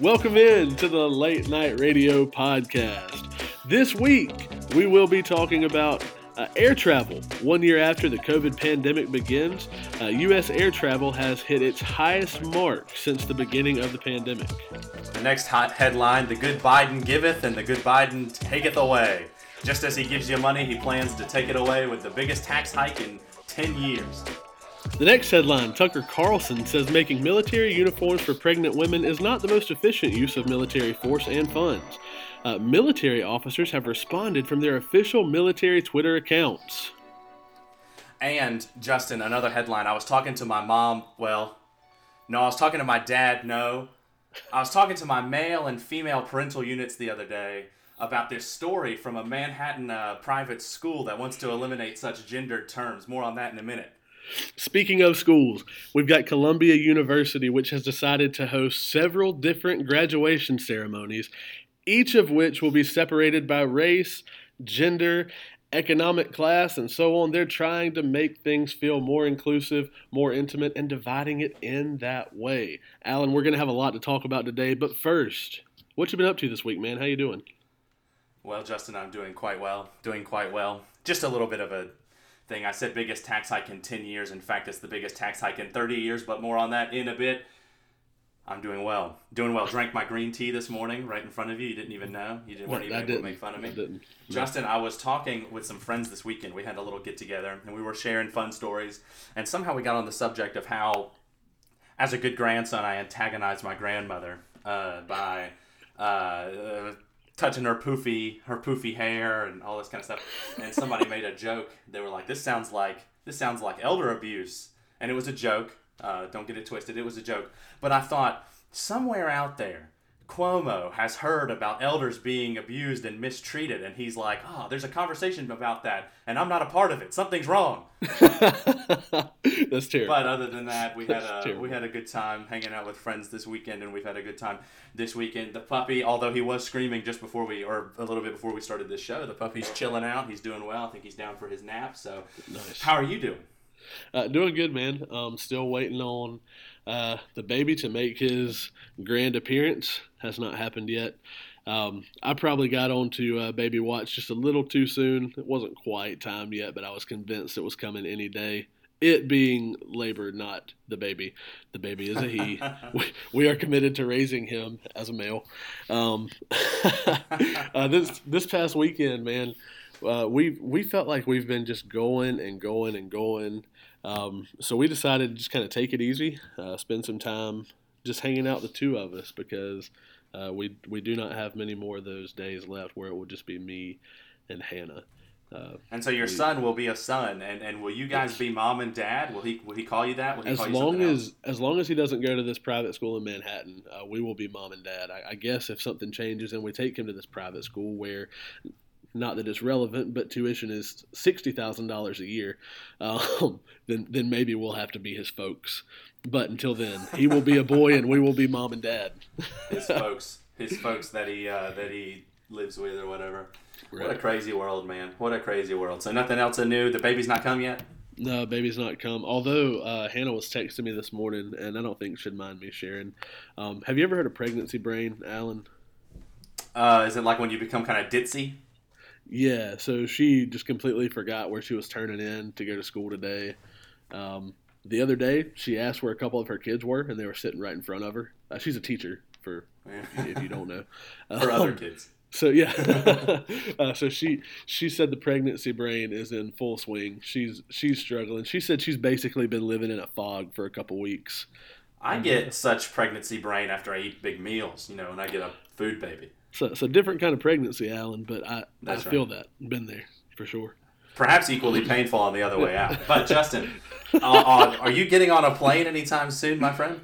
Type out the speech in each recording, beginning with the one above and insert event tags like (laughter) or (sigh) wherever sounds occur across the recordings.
Welcome in to the Late Night Radio podcast. This week, we will be talking about uh, air travel. One year after the COVID pandemic begins, uh, U.S. air travel has hit its highest mark since the beginning of the pandemic. The next hot headline The good Biden giveth, and the good Biden taketh away. Just as he gives you money, he plans to take it away with the biggest tax hike in 10 years. The next headline Tucker Carlson says making military uniforms for pregnant women is not the most efficient use of military force and funds. Uh, military officers have responded from their official military Twitter accounts. And, Justin, another headline. I was talking to my mom, well, no, I was talking to my dad, no. I was talking to my male and female parental units the other day about this story from a Manhattan uh, private school that wants to eliminate such gendered terms. More on that in a minute. Speaking of schools, we've got Columbia University, which has decided to host several different graduation ceremonies, each of which will be separated by race, gender, economic class, and so on. They're trying to make things feel more inclusive, more intimate, and dividing it in that way. Alan, we're going to have a lot to talk about today, but first, what you been up to this week, man? How you doing? Well, Justin, I'm doing quite well. Doing quite well. Just a little bit of a thing. I said biggest tax hike in 10 years. In fact, it's the biggest tax hike in 30 years, but more on that in a bit. I'm doing well. Doing well. Drank my green tea this morning right in front of you. You didn't even know. You didn't, weren't even able to make fun of me. I didn't. Justin, I was talking with some friends this weekend. We had a little get together and we were sharing fun stories. And somehow we got on the subject of how, as a good grandson, I antagonized my grandmother uh, by uh, touching her poofy her poofy hair and all this kind of stuff. And somebody made a joke. They were like, "This sounds like this sounds like elder abuse," and it was a joke. Uh, don't get it twisted. It was a joke. But I thought somewhere out there, Cuomo has heard about elders being abused and mistreated, and he's like, "Oh, there's a conversation about that, and I'm not a part of it. Something's wrong." (laughs) That's terrible. But other than that, we had a terrible. we had a good time hanging out with friends this weekend, and we've had a good time this weekend. The puppy, although he was screaming just before we, or a little bit before we started this show, the puppy's chilling out. He's doing well. I think he's down for his nap. So, Nice. how are you doing? Uh, doing good, man. Um, still waiting on uh, the baby to make his grand appearance. Has not happened yet. Um, I probably got onto uh, Baby Watch just a little too soon. It wasn't quite timed yet, but I was convinced it was coming any day. It being labor, not the baby. The baby is a he. (laughs) we, we are committed to raising him as a male. Um, (laughs) uh, this this past weekend, man, uh, we we felt like we've been just going and going and going. Um, so we decided to just kind of take it easy, uh, spend some time just hanging out the two of us because uh, we we do not have many more of those days left where it will just be me and Hannah. Uh, And so your We- son will be a son, and, and will you guys be mom and dad? Will he will he call you that? Will he as call you long as as long as he doesn't go to this private school in Manhattan, uh, we will be mom and dad. I, I guess if something changes and we take him to this private school where, not that it's relevant, but tuition is sixty thousand dollars a year, (laughs) um, then then maybe we'll have to be his folks. But until then, he will be a boy and we will be mom and dad. his folks, his folks that he uh, that he lives with or whatever. What a crazy world, man! What a crazy world. So nothing else new. The baby's not come yet. No, baby's not come. Although uh, Hannah was texting me this morning, and I don't think she'd mind me sharing. Um, have you ever heard of pregnancy brain, Alan? Uh, is it like when you become kind of ditzy? Yeah, so she just completely forgot where she was turning in to go to school today. Um, the other day, she asked where a couple of her kids were, and they were sitting right in front of her. Uh, she's a teacher, for if you don't know. (laughs) For other Um, kids. So yeah, (laughs) (laughs) uh, so she she said the pregnancy brain is in full swing. She's she's struggling. She said she's basically been living in a fog for a couple weeks. I get such pregnancy brain after I eat big meals, you know, and I get a food baby. So so different kind of pregnancy, Alan. But I That's I feel that been there for sure. Perhaps equally painful on the other way out. But (laughs) Justin, uh, uh, are you getting on a plane anytime soon, my friend?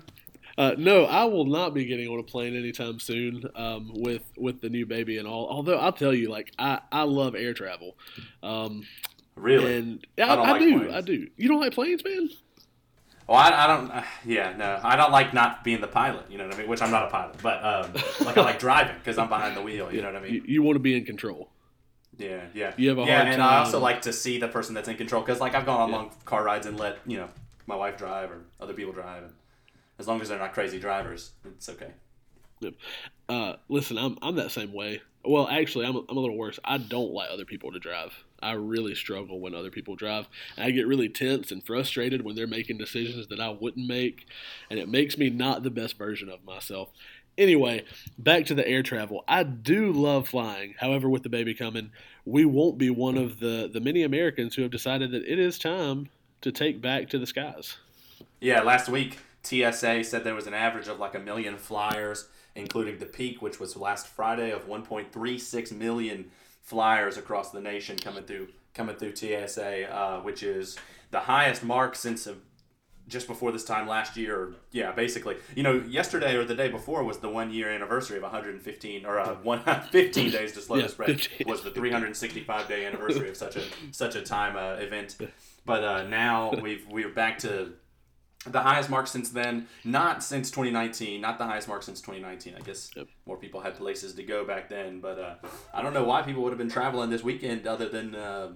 Uh, no, I will not be getting on a plane anytime soon um, with with the new baby and all. Although I'll tell you, like I, I love air travel, um, Really? and I I, don't I like do, planes. I do. You don't like planes, man? Well, I, I don't. Uh, yeah, no, I don't like not being the pilot. You know what I mean? Which I'm not a pilot, but um, like I like (laughs) driving because I'm behind the wheel. You know what I mean? You, you want to be in control. Yeah, yeah. You have a yeah, hard and I also like to see the person that's in control because, like, I've gone on Yeah. long car rides and let you know my wife drive or other people drive, and as long as they're not crazy drivers, it's okay. Uh, listen, I'm I'm that same way. Well, actually, I'm a, I'm a little worse. I don't like other people to drive. I really struggle when other people drive. I get really tense and frustrated when they're making decisions that I wouldn't make, and it makes me not the best version of myself. Anyway, back to the air travel. I do love flying. However, with the baby coming, we won't be one of the, the many Americans who have decided that it is time to take back to the skies. Yeah, last week TSA said there was an average of like a million flyers, including the peak, which was last Friday of 1.36 million flyers across the nation coming through coming through TSA, uh, which is the highest mark since just before this time last year. Yeah, basically, you know, yesterday or the day before was the one year anniversary of 115 or uh, one (laughs) 15 days to slow Yeah, the spread 15. was the 365 day anniversary of such a such a time uh, event. But uh, now we've we're back to the highest mark since then. Not since 2019. Not the highest mark since 2019. I guess Yep. more people had places to go back then. But uh, I don't know why people would have been traveling this weekend other than uh,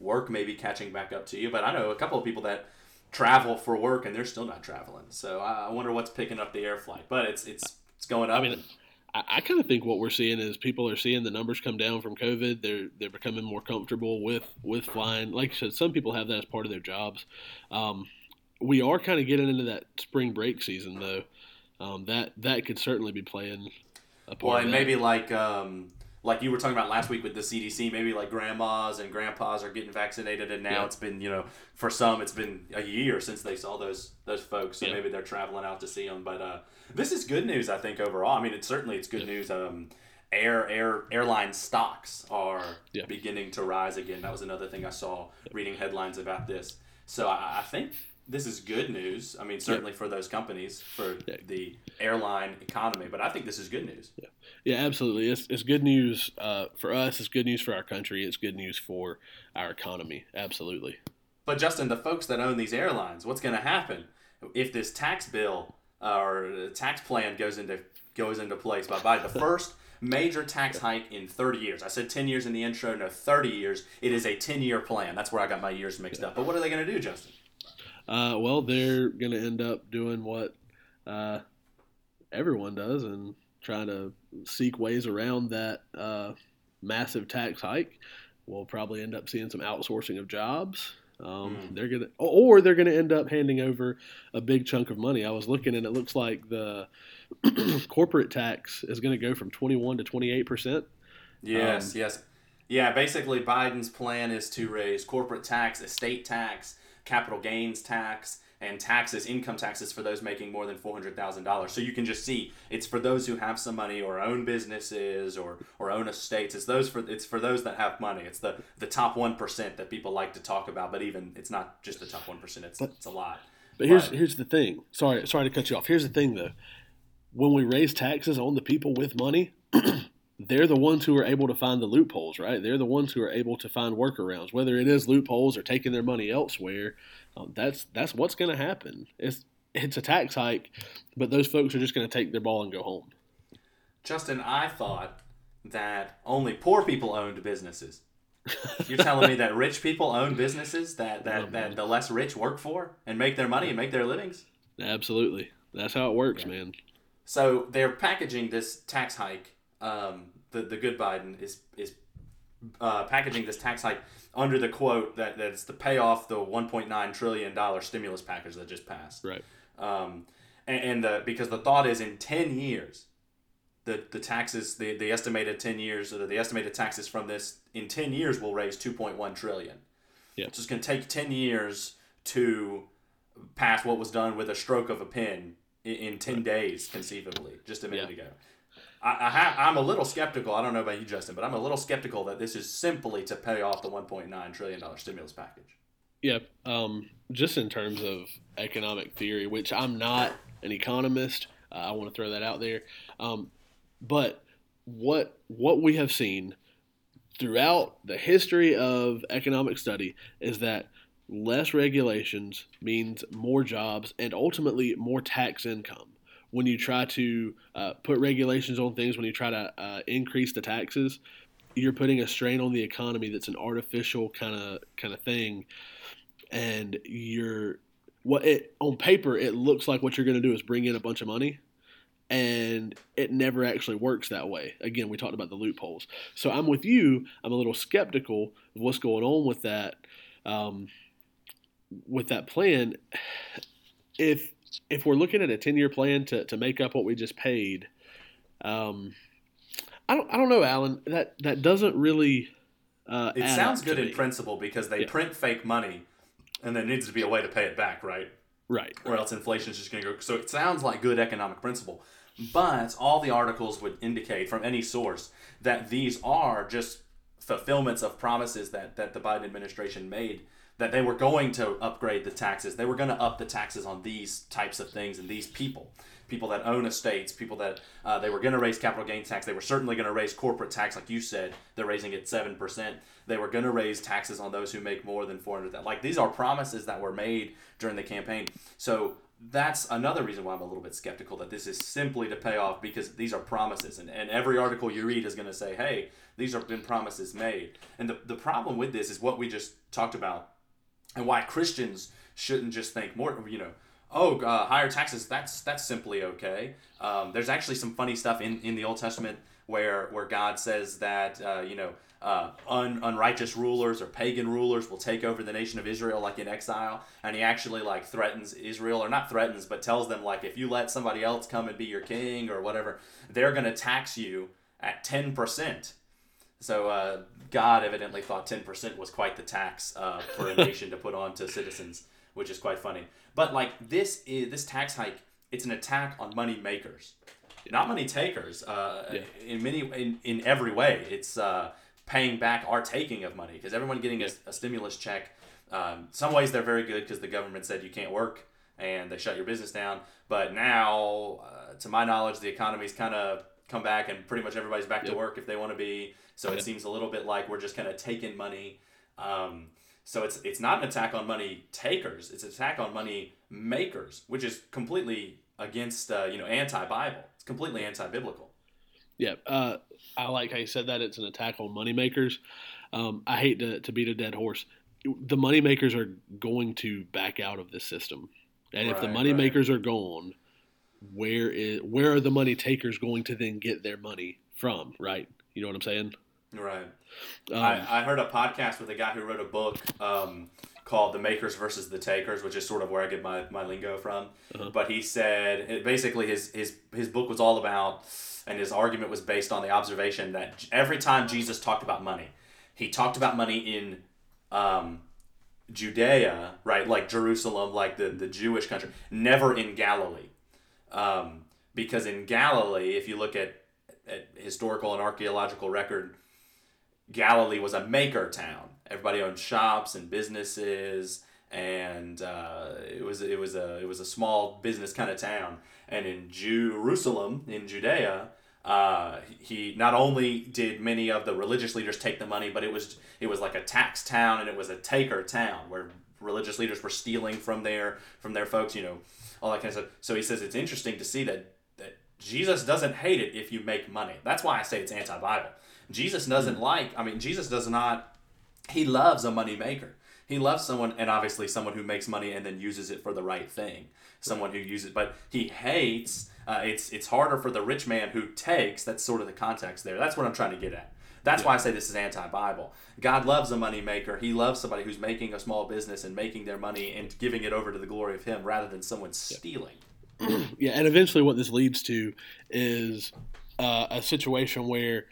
work maybe catching back up to you. But I know a couple of people that travel for work and they're still not traveling. So I I wonder what's picking up the air flight. But it's it's it's going up. I mean, I, I kind of think what we're seeing is people are seeing the numbers come down from COVID. They're they're becoming more comfortable with with flying. Like I said, some people have that as part of their jobs. Um, we are kind of getting into that spring break season, though. Um, that that could certainly be playing a part. Well, and maybe like um, like you were talking about last week with the CDC, maybe like grandmas and grandpas are getting vaccinated, and now Yeah. it's been you know for some it's been a year since they saw those those folks, so Yeah. maybe they're traveling out to see them. But uh, this is good news, I think overall. I mean, it's certainly it's good news. Um, air air airline stocks are Yeah. beginning to rise again. That was another thing I saw reading headlines about this. So I, I think. This is good news. I mean, certainly for those companies, for Yeah. the airline economy, but I think this is good news. Yeah, absolutely. It's, it's good news uh, for us. It's good news for our country. It's good news for our economy. Absolutely. But Justin, the folks that own these airlines, what's going to happen if this tax bill uh, or tax plan goes into goes into place by by the (laughs) first major tax hike in 30 years? I said 10 years in the intro, no 30 years. It is a 10 year plan. That's where I got my years mixed up. But what are they going to do, Justin? Uh, well, they're going to end up doing what uh, everyone does and trying to seek ways around that uh, massive tax hike. We'll probably end up seeing some outsourcing of jobs. Um, Mm. They're gonna, or they're gonna end up handing over a big chunk of money. I was looking, and it looks like the (clears throat) corporate tax is going to go from twenty one to twenty eight percent. Yes, Um, yes. Yeah, basically Biden's plan is to raise corporate tax, estate tax, capital gains tax, and taxes, income taxes for those making more than $400,000. So you can just see it's for those who have some money or own businesses or, or own estates. It's those for it's for those that have money. It's the the top 1% that people like to talk about, but even it's not just the top 1%, it's it's a lot. But here's Right. here's the thing. Sorry, sorry to cut you off. Here's the thing though. When we raise taxes on the people with money, (clears throat) they're the ones who are able to find the loopholes, right? They're the ones who are able to find workarounds, whether it is loopholes or taking their money elsewhere. Um, that's that's what's going to happen. It's it's a tax hike, but those folks are just going to take their ball and go home. Justin, I thought that only poor people owned businesses. You're telling me that (laughs) rich people own businesses that, that, Oh, that the less rich work for and make their money and make their livings? Absolutely, that's how it works, Yeah. man. So they're packaging this tax hike. Um, the the good Biden is is uh, packaging this tax hike under the quote that, that it's to pay off the 1.9 trillion dollar stimulus package that just passed. Right. Um, and, and the, because the thought is in 10 years, the, the taxes, the, the estimated 10 years, or the estimated taxes from this in 10 years will raise 2.1 trillion. Yeah. So it's going to take 10 years to pass what was done with a stroke of a pen in, in 10 days, conceivably, just a minute Yeah. ago. I, I'm a little skeptical. I don't know about you, Justin, but I'm a little skeptical that this is simply to pay off the 1.9 trillion dollar stimulus package. Yep. um, just in terms of economic theory, which I'm not an economist, uh, I want to throw that out there. Um, but what what we have seen throughout the history of economic study is that less regulations means more jobs and ultimately more tax income. When you try to uh, put regulations on things, when you try to uh, increase the taxes, you're putting a strain on the economy that's an artificial kind of kind of thing and you're what it on paper it looks like what you're going to do is bring in a bunch of money and it never actually works that way. Again, we talked about the loopholes. So I'm with you. I'm a little skeptical of what's going on with that, um, with that plan. If if we're looking at a 10 year plan to, to make up what we just paid, um, I don't I don't know, Alan. That that doesn't really. Uh, it sounds good in me. principle because they Yeah. print fake money, and there needs to be a way to pay it back, right? Right. or else inflation is just going to go. So it sounds like good economic principle, but all the articles would indicate from any source that these are just fulfillments of promises that that the Biden administration made that they were going to upgrade the taxes. They were going to up the taxes on these types of things and these people. People that own estates, people that uh, they were going to raise capital gains tax. They were certainly going to raise corporate tax, like you said. They're raising it seven percent. They were going to raise taxes on those who make more than four hundred. Like these are promises that were made during the campaign. So that's another reason why I'm a little bit skeptical that this is simply to pay off because these are promises, and, and every article you read is going to say, hey, these have been promises made. And the, the problem with this is what we just talked about and why Christians shouldn't just think more, you know, oh, uh, higher taxes, that's that's simply okay. Um, there's actually some funny stuff in, in the Old Testament where where God says that, uh, you know, uh, un, unrighteous rulers or pagan rulers will take over the nation of Israel like in exile, and he actually like threatens Israel, or not threatens, but tells them like if you let somebody else come and be your king or whatever, they're to tax you at ten percent. So uh, God evidently thought 10% was quite the tax uh, for a (laughs) nation to put on to citizens, which is quite funny. But like this is this tax hike, it's an attack on money makers, not money takers. Uh, Yeah. In many in, in every way, it's uh, paying back our taking of money because everyone getting a, a stimulus check. Um, some ways they're very good because the government said you can't work and they shut your business down. But now, uh, to my knowledge, the economy's kind of come back and pretty much everybody's back to work if they want to be. So it seems a little bit like we're just kind of taking money. Um, so it's it's not an attack on money takers; it's an attack on money makers, which is completely against uh, you know anti-Bible. It's completely anti-biblical. Yeah, uh, I like how you said that. It's an attack on moneymakers. Um, I hate to, to beat a dead horse. The moneymakers are going to back out of this system, and if the Right, moneymakers are gone, where is where are the money takers going to then get their money from? Right? You know what I'm saying? Right. Um, I, I heard a podcast with a guy who wrote a book um, called The Makers versus the Takers, which is sort of where I get my, my lingo from. Uh-huh. But he said it, basically his, his, his book was all about, and his argument was based on the observation that every time Jesus talked about money, he talked about money in um, Judea, right? Like Jerusalem, like the, the Jewish country, never in Galilee. Um, because in Galilee, if you look at, at historical and archaeological record, Galilee was a maker town. Everybody owned shops and businesses, and uh, it was it was a it was a small business kind of town. And in Jerusalem, in Judea, uh, he not only did many of the religious leaders take the money, but it was it was like a tax town and it was a taker town where religious leaders were stealing from their from their folks. You know, all that kind of stuff. So he says it's interesting to see that that Jesus doesn't hate it if you make money. That's why I say it's anti-Bible. Jesus doesn't like. I mean, Jesus does not. He loves a money maker. He loves someone, and obviously someone who makes money and then uses it for the right thing. Someone who uses, but he hates. Uh, it's it's harder for the rich man who takes. That's sort of the context there. That's what I'm trying to get at. That's why I say this is anti-Bible. God loves a money maker. He loves somebody who's making a small business and making their money and giving it over to the glory of Him, rather than someone stealing. (clears throat) yeah, and eventually, what this leads to is uh, a situation where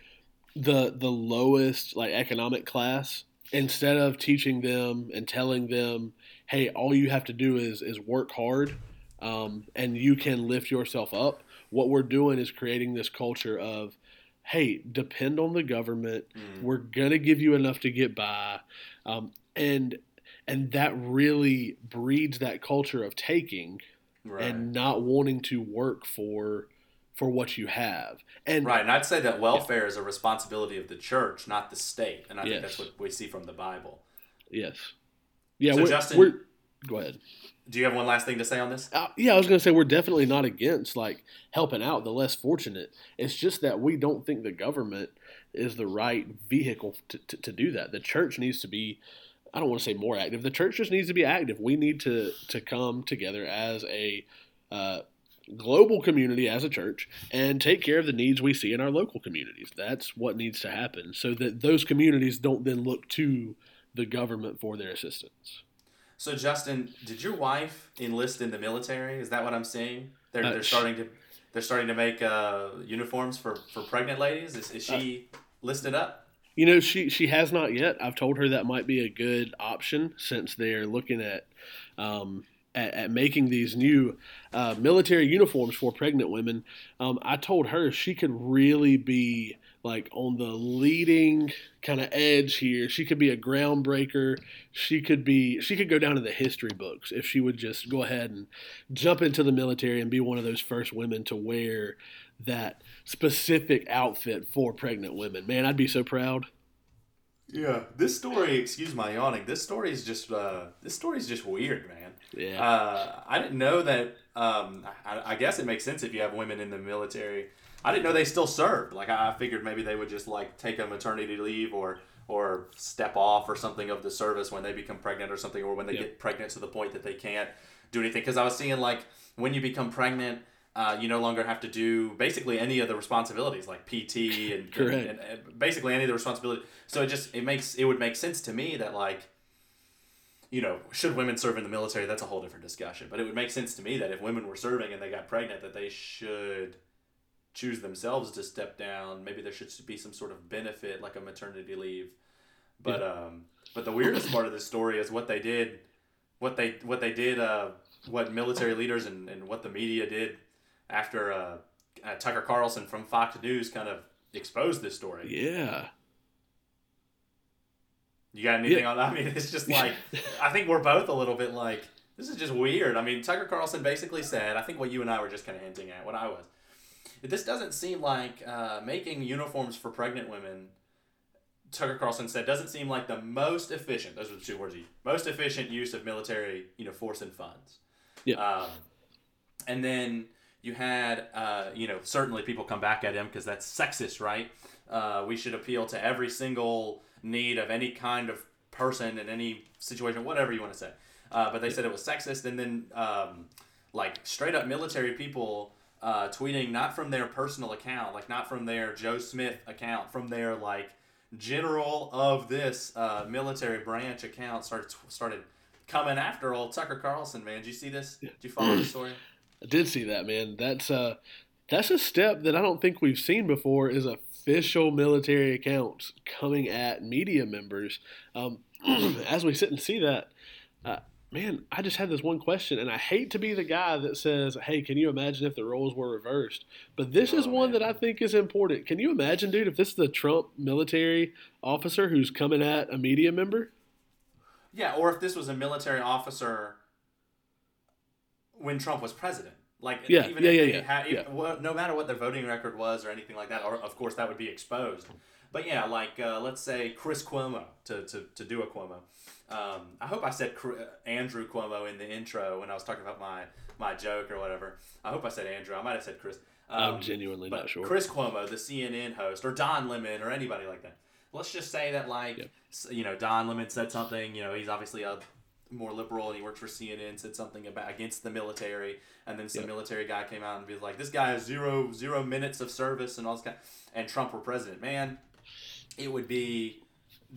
the the lowest like economic class, instead of teaching them and telling them, "Hey, all you have to do is is work hard, um, and you can lift yourself up," what we're doing is creating this culture of, "Hey, depend on the government. We're gonna give you enough to get by," um, and and that really breeds that culture of taking Right. and not wanting to work for for what you have. And Right, and I'd say that welfare is a responsibility of the church, not the state, and I think that's what we see from the Bible. yes, yeah. So, we're, Justin- we're, go ahead. Do you have one last thing to say on this? Uh, yeah, I was going to say we're definitely not against like helping out the less fortunate. It's just that we don't think the government is the right vehicle to, to, to do that. The church needs to be. I don't want to say more active. The church just needs to be active. We need to to come together as a uh, global community as a church and take care of the needs we see in our local communities. That's what needs to happen so that those communities don't then look to the government for their assistance. So, Justin, did your wife enlist in the military? Is that what I'm seeing? They're, Uh, they're starting to they're starting to make uh, uniforms for, for pregnant ladies. Is, is she listed up? You know, she she has not yet. I've told her that might be a good option since they're looking at um, at, at making these new uh, military uniforms for pregnant women. Um, I told her she could really be like on the leading kind of edge here. She could be a groundbreaker. She could be she could go down in the history books if she would just go ahead and jump into the military and be one of those first women to wear that specific outfit for pregnant women. Man, I'd be so proud. Yeah, this story. Excuse my yawning. This story is just uh, this story is just weird, man. Yeah. Uh, I didn't know that. Um, I, I guess it makes sense if you have women in the military. I didn't know they still served. Like I figured maybe they would just like take a maternity leave or or step off or something of the service when they become pregnant or something, or when they Yep. get pregnant to the point that they can't do anything. Because I was seeing like when you become pregnant. Uh, you no longer have to do basically any of the responsibilities like PT (laughs) and, Correct. and, and basically any of the responsibility. So it just it makes it would make sense to me that like you know, should women serve in the military? That's a whole different discussion. But it would make sense to me that if women were serving and they got pregnant, that they should choose themselves to step down. Maybe there should be some sort of benefit, like a maternity leave. But um, but the weirdest part of this story is what they did, what they what they did, uh, what military leaders and, and what the media did after uh, uh, Tucker Carlson from Fox News kind of exposed this story. yeah. You got anything on? That? I mean, it's just (laughs) like I think we're both a little bit like this is just weird. I mean, Tucker Carlson basically said, I think what you and I were just kind of hinting at, what I was. This doesn't seem like uh, making uniforms for pregnant women. Tucker Carlson said doesn't seem like the most efficient. Those are the two words. he Most efficient use of military, you know, force and funds. Yeah. Um, and then you had, uh, you know, certainly people come back at him because that's sexist, right? Uh, we should appeal to every single need of any kind of person in any situation, whatever you want to say. Uh, but they said it was sexist, and then um, like straight up military people uh, tweeting not from their personal account, like not from their Joe Smith account, from their like general of this uh, military branch account started started coming after old Tucker Carlson. Man, did you see this? Did you follow the story? (clears throat) I did see that, man. That's uh that's a step that I don't think we've seen before is official military accounts coming at media members. Um, (clears throat) as we sit and see that, uh, man, I just had this one question, and I hate to be the guy that says, "Hey, can you imagine if the roles were reversed?" But this is oh, one man. that I think is important. Can you imagine, dude, if this is the Trump military officer who's coming at a media member? Yeah, or if this was a military officer when Trump was president. Like, Yeah, even yeah, if yeah, they yeah, had- yeah. well, no matter what their voting record was or anything like that, or of course that would be exposed. But yeah, like uh, let's say Chris Cuomo to, to, to do a Cuomo. Um, I hope I said Andrew Cuomo in the intro when I was talking about my, my joke or whatever. I hope I said Andrew. I might have said Chris. Um, I'm genuinely not sure. Chris Cuomo, the CNN host, or Don Lemon, or anybody like that. Let's just say that, like, Yep. you know, Don Lemon said something. You know, he's obviously a more liberal, and he works for CNN. Said something about against the military, and then some Yep. military guy came out and be like, "This guy has zero zero minutes of service and all this kind." And Trump were president, man, it would be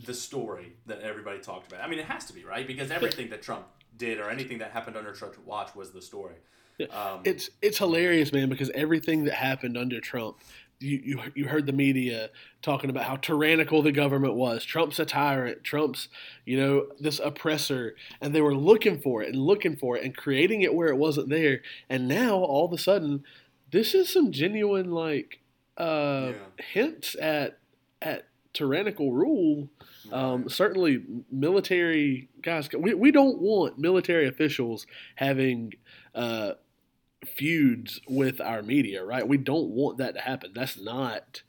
the story that everybody talked about. I mean, it has to be right because everything that Trump did or anything that happened under Trump's watch was the story. Um, It's it's hilarious, man, because everything that happened under Trump, you, you you heard the media talking about how tyrannical the government was. Trump's a tyrant. Trump's you know this oppressor, and they were looking for it and looking for it and creating it where it wasn't there. And now all of a sudden, this is some genuine like uh, Yeah. hints at at tyrannical rule. Um, certainly, military guys. We, we don't want military officials having uh, feuds with our media, right? We don't want that to happen. That's not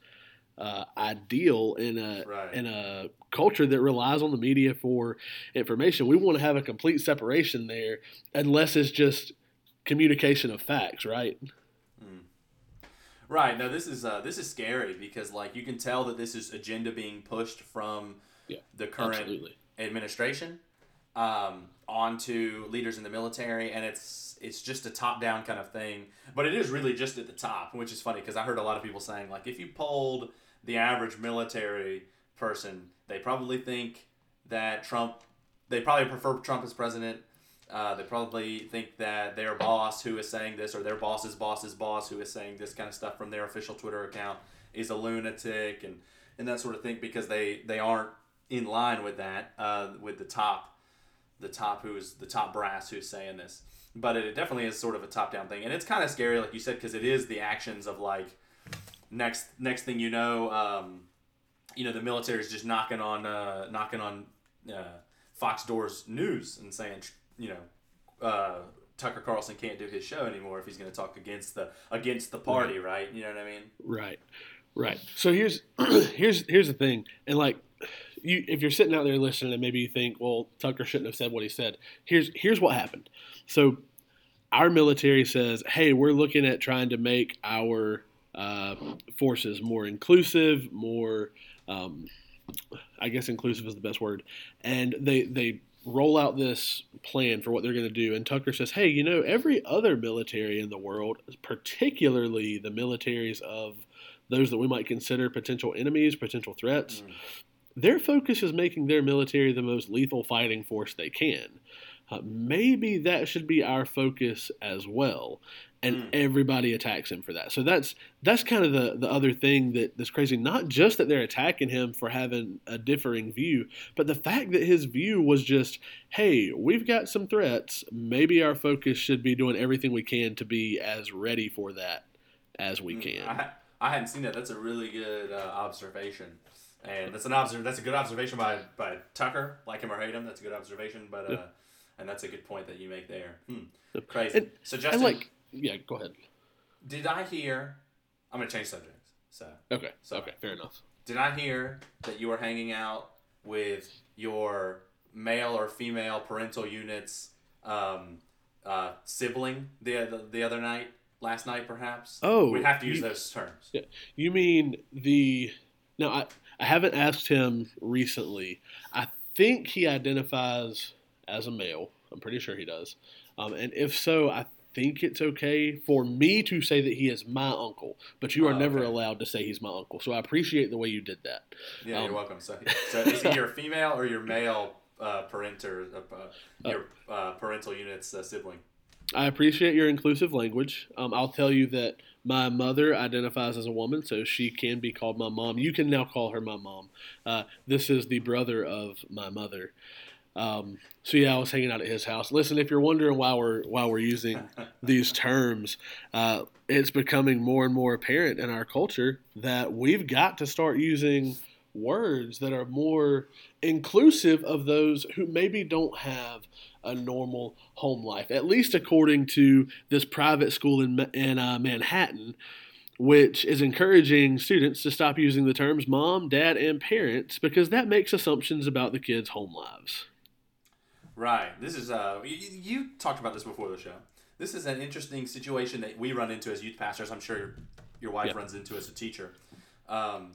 uh, ideal in a Right. in a culture that relies on the media for information. We want to have a complete separation there, unless it's just communication of facts, right? Right. No, this is uh, this is scary because like you can tell that this is agenda being pushed from Yeah, the current Absolutely. administration. um, onto leaders in the military, and it's it's just a top down kind of thing. But it is really just at the top, which is funny because I heard a lot of people saying like if you polled the average military person, they probably think that Trump, they probably prefer Trump as president. Uh, they probably think that their boss who is saying this or their boss's boss's boss who is saying this kind of stuff from their official Twitter account is a lunatic and, and that sort of thing because they, they aren't in line with that uh, with the top the top who's the top brass who's saying this. But it definitely is sort of a top down thing. And it's kind of scary like you said because it is the actions of like next next thing you know um, you know the military is just knocking on uh, knocking on uh, Fox Doors news and saying you know uh, Tucker Carlson can't do his show anymore if he's going to talk against the against the party, right. right? You know what I mean? Right, right. So here's (clears throat) here's here's the thing, and like you, if you're sitting out there listening, and maybe you think, well, Tucker shouldn't have said what he said. Here's here's what happened. So our military says, hey, we're looking at trying to make our uh, forces more inclusive, more um, I guess inclusive is the best word. And they they roll out this plan for what they're going to do. And Tucker says, "Hey, you know, every other military in the world, particularly the militaries of those that we might consider potential enemies, potential threats, mm. their focus is making their military the most lethal fighting force they can." Uh, maybe that should be our focus as well and mm. everybody attacks him for that. So that's that's kind of the the other thing that that's crazy. Not just that they're attacking him for having a differing view, but the fact that his view was just, hey, we've got some threats. Maybe our focus should be doing everything we can to be as ready for that as we mm, can. I, I hadn't seen that. That's a really good uh, observation. And that's an observ- That's a good observation by, by Tucker. Like him or hate him, that's a good observation. But uh, and that's a good point that you make there. Hmm. Crazy. And, so Justin, like yeah, go ahead. Did I hear? I'm gonna change subjects. So okay, so okay, fair enough. Did I hear that you were hanging out with your male or female parental units um, uh, sibling the, the the other night, last night perhaps? Oh, we have to use you, those terms. Yeah, you mean the? No, I I haven't asked him recently. I think he identifies as a male. I'm pretty sure he does. Um, and if so, I think it's okay for me to say that he is my uncle, but you are oh, never okay. allowed to say he's my uncle. So I appreciate the way you did that. Yeah, um, you're welcome. So, so is he your female or your male uh, parenter, uh, uh your uh, parental unit's uh, sibling? I appreciate your inclusive language. Um, I'll tell you that my mother identifies as a woman, so she can be called my mom. You can now call her my mom. Uh, this is the brother of my mother. Um, so yeah, I was hanging out at his house. Listen, if you're wondering why we're why we're using (laughs) these terms, uh, it's becoming more and more apparent in our culture that we've got to start using words that are more inclusive of those who maybe don't have a normal home life. At least according to this private school in in uh, Manhattan which is encouraging students to stop using the terms mom, dad, and parents because that makes assumptions about the kids' home lives. Right. This is uh you, you talked about this before the show. This is an interesting situation that we run into as youth pastors. I'm sure your, your wife yep. runs into as a teacher. Um,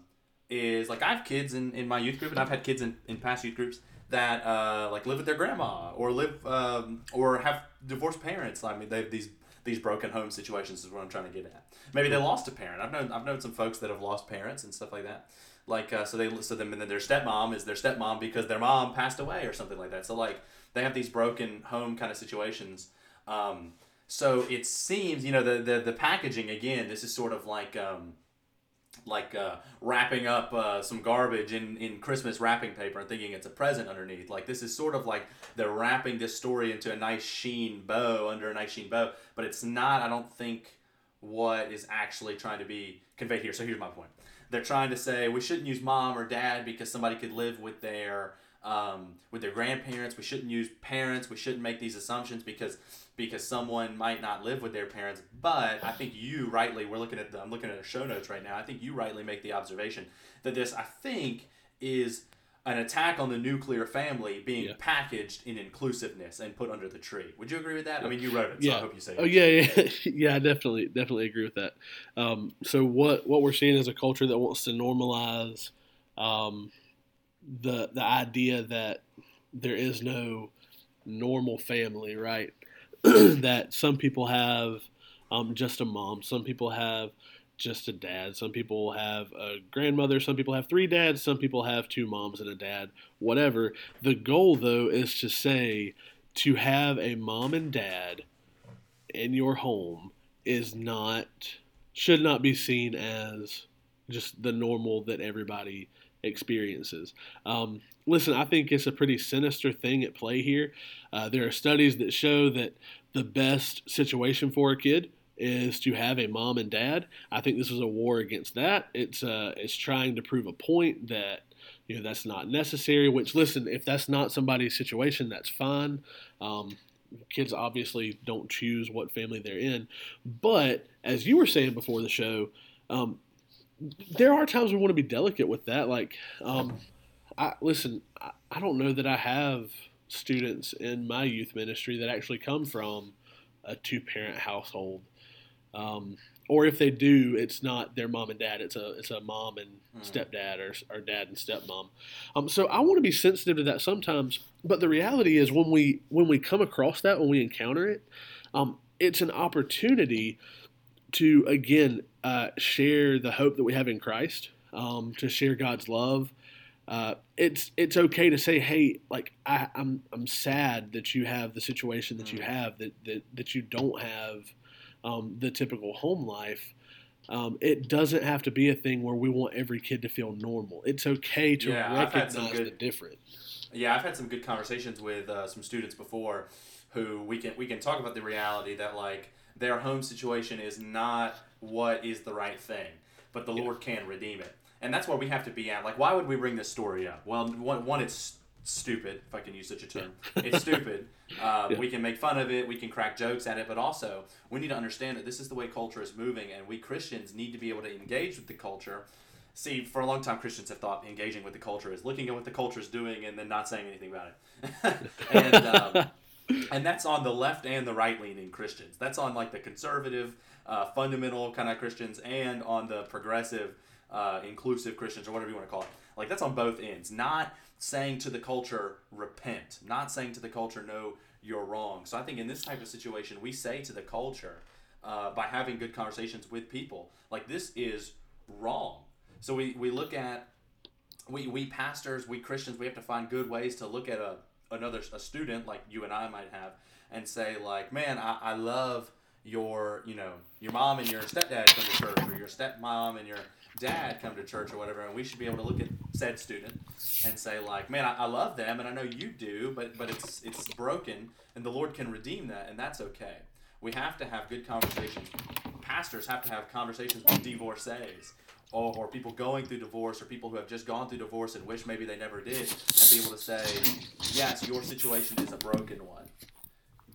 is like I have kids in, in my youth group, and I've had kids in, in past youth groups that uh, like live with their grandma or live um, or have divorced parents. I mean, they have these these broken home situations is what I'm trying to get at. Maybe they lost a parent. I've known I've known some folks that have lost parents and stuff like that. Like uh, so they so them and then their stepmom is their stepmom because their mom passed away or something like that. So like they have these broken home kind of situations. Um, so it seems, you know, the, the, the packaging, again, this is sort of like, um, like uh, wrapping up uh, some garbage in, in Christmas wrapping paper and thinking it's a present underneath. Like this is sort of like they're wrapping this story into a nice sheen bow under a nice sheen bow, but it's not. I don't think what is actually trying to be conveyed here. So here's my point. They're trying to say we shouldn't use mom or dad because somebody could live with their um, with their grandparents. We shouldn't use parents. We shouldn't make these assumptions because because someone might not live with their parents. But I think you rightly, we're looking at the, I'm looking at the show notes right now. I think you rightly make the observation that this, I think, is an attack on the nuclear family being yeah. packaged in inclusiveness and put under the tree. Would you agree with that? Yeah. I mean, you wrote it, so yeah. I hope you say. Oh yeah, yeah, (laughs) yeah. I definitely, definitely agree with that. Um, so what what we're seeing is a culture that wants to normalize um, the the idea that there is no normal family, right? (clears throat) that some people have um, just a mom, some people have just a dad, some people have a grandmother, some people have three dads, some people have two moms and a dad, whatever. The goal, though, is to say to have a mom and dad in your home is not should not be seen as just the normal that everybody experiences. Um, listen, I think it's a pretty sinister thing at play here. Uh, there are studies that show that the best situation for a kid is to have a mom and dad. I think this is a war against that. It's uh, it's trying to prove a point that you know that's not necessary. Which listen, if that's not somebody's situation, that's fine. Um, kids obviously don't choose what family they're in, but as you were saying before the show, um, there are times we want to be delicate with that. Like, um, I listen. I, I don't know that I have students in my youth ministry that actually come from a two parent household. Um, or if they do, it's not their mom and dad. It's a it's a mom and mm. stepdad or, or dad and stepmom. Um, so I want to be sensitive to that sometimes. But the reality is when we when we come across that when we encounter it, um, it's an opportunity to again uh, share the hope that we have in Christ, um, to share God's love. Uh, it's it's okay to say, hey, like I, I'm I'm sad that you have the situation that you mm. have that that, that you don't have um, the typical home life. Um, it doesn't have to be a thing where we want every kid to feel normal. It's okay to yeah, recognize good, the difference. Yeah, I've had some good conversations with uh, some students before, who we can we can talk about the reality that like their home situation is not what is the right thing, but the yeah. Lord can redeem it, and that's where we have to be at. Like, why would we bring this story up? Well, one, one it's stupid, if I can use such a term. (laughs) It's stupid. Uh, yeah. We can make fun of it, we can crack jokes at it, but also we need to understand that this is the way culture is moving, and we Christians need to be able to engage with the culture. See, for a long time, Christians have thought engaging with the culture is looking at what the culture is doing and then not saying anything about it. (laughs) and, um, (laughs) and that's on the left and the right leaning Christians. That's on like the conservative, uh, fundamental kind of Christians and on the progressive, uh, inclusive Christians or whatever you want to call it. Like that's on both ends. Not saying to the culture, repent. Not saying to the culture, no, you're wrong. So I think in this type of situation, we say to the culture, uh, by having good conversations with people, like this is wrong. So we, we look at, we, we pastors, we Christians, we have to find good ways to look at a another a student like you and I might have and say like, man, I, I love your you know your mom and your stepdad come to church or your stepmom and your dad come to church or whatever, and we should be able to look at said student and say like, man, I, I love them, and I know you do, but but it's it's broken, and the Lord can redeem that, and that's okay. We have to have good conversations. Pastors have to have conversations with divorcees. Or, or people going through divorce, or people who have just gone through divorce and wish maybe they never did, and be able to say, yes, your situation is a broken one,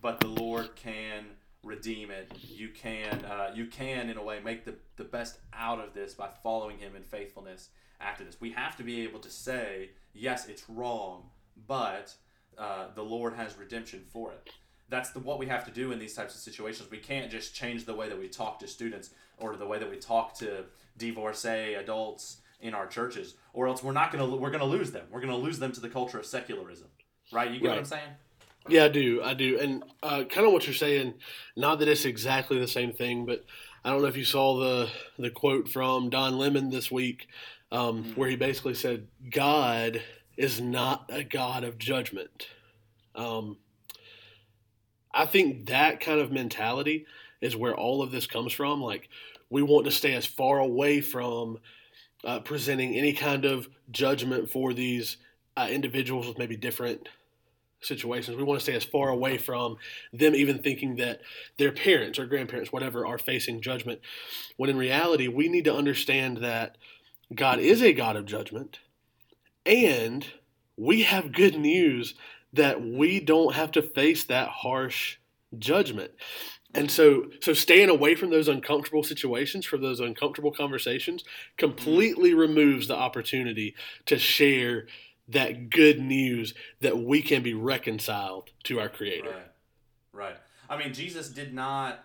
but the Lord can redeem it. You can uh, you can in a way make the, the best out of this by following him in faithfulness after this. We have to be able to say, yes, it's wrong, but uh, the Lord has redemption for it. That's the, what we have to do in these types of situations. We can't just change the way that we talk to students or the way that we talk to divorcee adults in our churches, or else we're not gonna we're gonna lose them. We're gonna lose them to the culture of secularism, right? You get right. what I'm saying? Yeah, I do. I do. And uh, kind of what you're saying, not that it's exactly the same thing, but I don't know if you saw the the quote from Don Lemon this week, um, mm-hmm. where he basically said, "God is not a God of judgment." Um, I think that kind of mentality is where all of this comes from. Like, we want to stay as far away from uh, presenting any kind of judgment for these uh, individuals with maybe different situations. We want to stay as far away from them even thinking that their parents or grandparents, whatever, are facing judgment. When in reality, we need to understand that God is a God of judgment, and we have good news that we don't have to face that harsh judgment. And so, so staying away from those uncomfortable situations, from those uncomfortable conversations, completely removes the opportunity to share that good news that we can be reconciled to our Creator. Right. Right. I mean, Jesus did not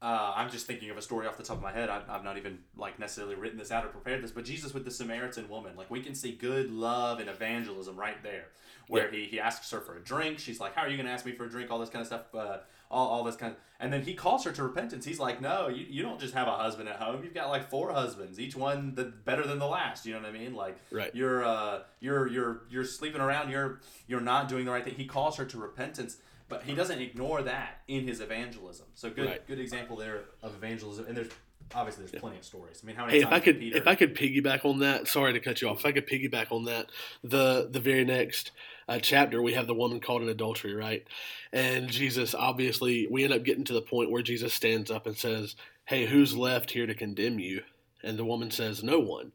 uh, I'm just thinking of a story off the top of my head. I've, I've not even like necessarily written this out or prepared this, but Jesus with the Samaritan woman, like we can see good love and evangelism right there, where he, he asks her for a drink. She's like, "How are you going to ask me for a drink?" All this kind of stuff, uh, all, all this kind of, and then he calls her to repentance. He's like, "No, you, you don't just have a husband at home. You've got like four husbands, each one the better than the last. You know what I mean? Like, Right. you're uh, you're you're you're sleeping around. You're you're not doing the right thing. He calls her to repentance." But he doesn't ignore that in his evangelism. So good, Right. good example there of evangelism. And there's obviously there's plenty of stories. I mean, how many Hey, if times I could, Peter? if I could piggyback on that, sorry to cut you off. If I could piggyback on that, the the very next uh, chapter we have the woman caught in adultery, right? And Jesus, obviously, we end up getting to the point where Jesus stands up and says, "Hey, who's left here to condemn you?" And the woman says, "No one."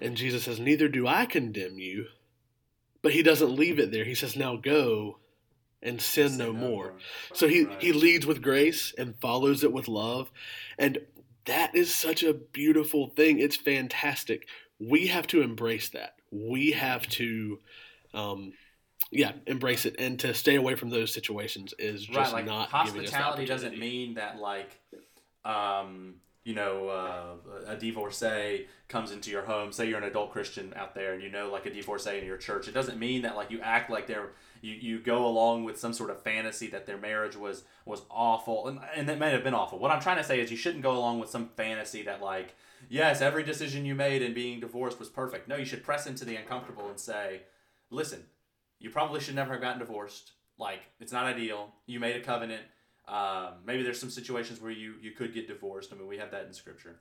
And Jesus says, "Neither do I condemn you." But he doesn't leave it there. He says, "Now go and sin, no, more." So he, he leads with grace and follows it with love. And that is such a beautiful thing. It's fantastic. We have to embrace that. We have to, um, yeah, embrace it. And to stay away from those situations is just right, like not giving us the hospitality doesn't mean that like, um, you know, uh, a divorcee comes into your home. Say you're an adult Christian out there, and you know, like a divorcee in your church. It doesn't mean that like you act like they're you, you go along with some sort of fantasy that their marriage was was awful, and and it may have been awful. What I'm trying to say is you shouldn't go along with some fantasy that like. Yes, every decision you made in being divorced was perfect. No, you should press into the uncomfortable and say, listen, you probably should never have gotten divorced. Like, it's not ideal. You made a covenant. Um, maybe there's some situations where you, you could get divorced. I mean, we have that in scripture.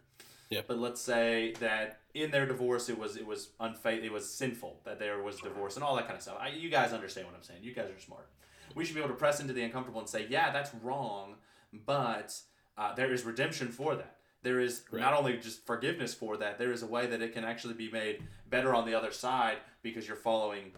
Yeah. But let's say that in their divorce, it was it was unfaith, it was sinful that there was divorce and all that kind of stuff. I, you guys understand what I'm saying. You guys are smart. We should be able to press into the uncomfortable and say, yeah, that's wrong, but uh, there is redemption for that. There is Right. not only just forgiveness for that. There is a way that it can actually be made better on the other side because you're following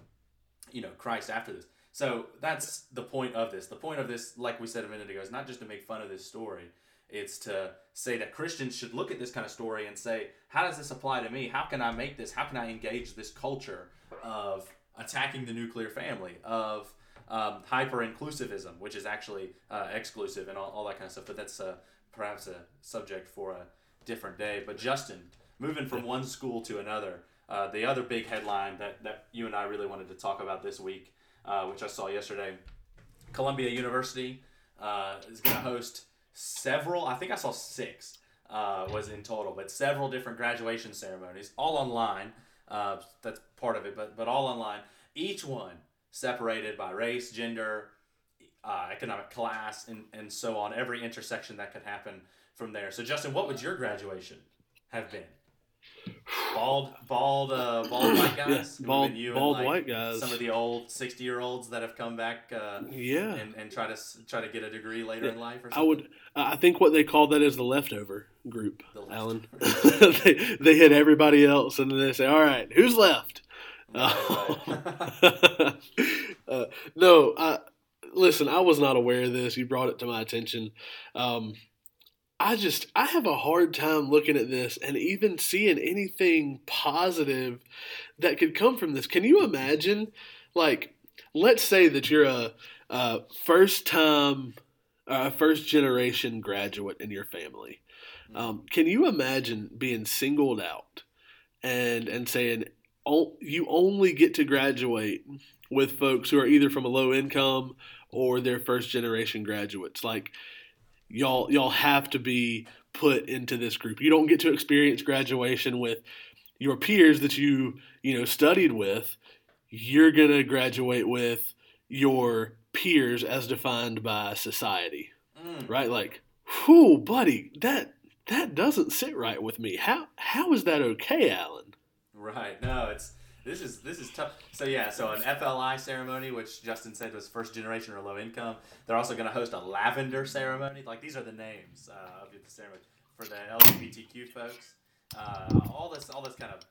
you know Christ after this. So that's the point of this. The point of this, like we said a minute ago, is not just to make fun of this story. It's to say that Christians should look at this kind of story and say, how does this apply to me? How can I make this? How can I engage this culture of attacking the nuclear family, of um, hyper inclusivism, which is actually uh, exclusive and all, all that kind of stuff. But that's uh, perhaps a subject for a different day. But Justin, moving from one school to another, uh, the other big headline that, that you and I really wanted to talk about this week, uh, which I saw yesterday, Columbia University uh, is going to host several, I think I saw six uh, was in total, but several different graduation ceremonies, all online. Uh, that's part of it, but, but all online. Each one separated by race, gender, uh, economic class, and, and so on. Every intersection that could happen from there. So, Justin, what would your graduation have been? Bald, bald, uh, bald (coughs) white guys. Yeah, bald- you bald and, like, white guys. Some of the old sixty-year-olds that have come back uh, Yeah. and, and try to try to get a degree later Yeah, in life. Or I would. I think what they call that is the leftover group, The Alan. (laughs) they, they hit everybody else, and then they say, "All right, who's left?" Right, right. (laughs) uh, no, I, listen. I was not aware of this. You brought it to my attention. Um, I just I have a hard time looking at this and even seeing anything positive that could come from this. Can you imagine? Like, let's say that you're a, a first time, a first generation graduate in your family. Um, can you imagine being singled out and and saying "Oh, you only get to graduate with folks who are either from a low income or they're first generation graduates? Like y'all y'all have to be put into this group. You don't get to experience graduation with your peers that you you know studied with. You're gonna graduate with your peers as defined by society, Mm. right? Like, whew, buddy, that that doesn't sit right with me. How how is that okay, Alan? Right. No, it's this is this is tough. So yeah, so an FLI ceremony, which Justin said was first generation or low income. They're also going to host a lavender ceremony. Like these are the names uh, of the ceremony for the LGBTQ folks. Uh, all this all this kind of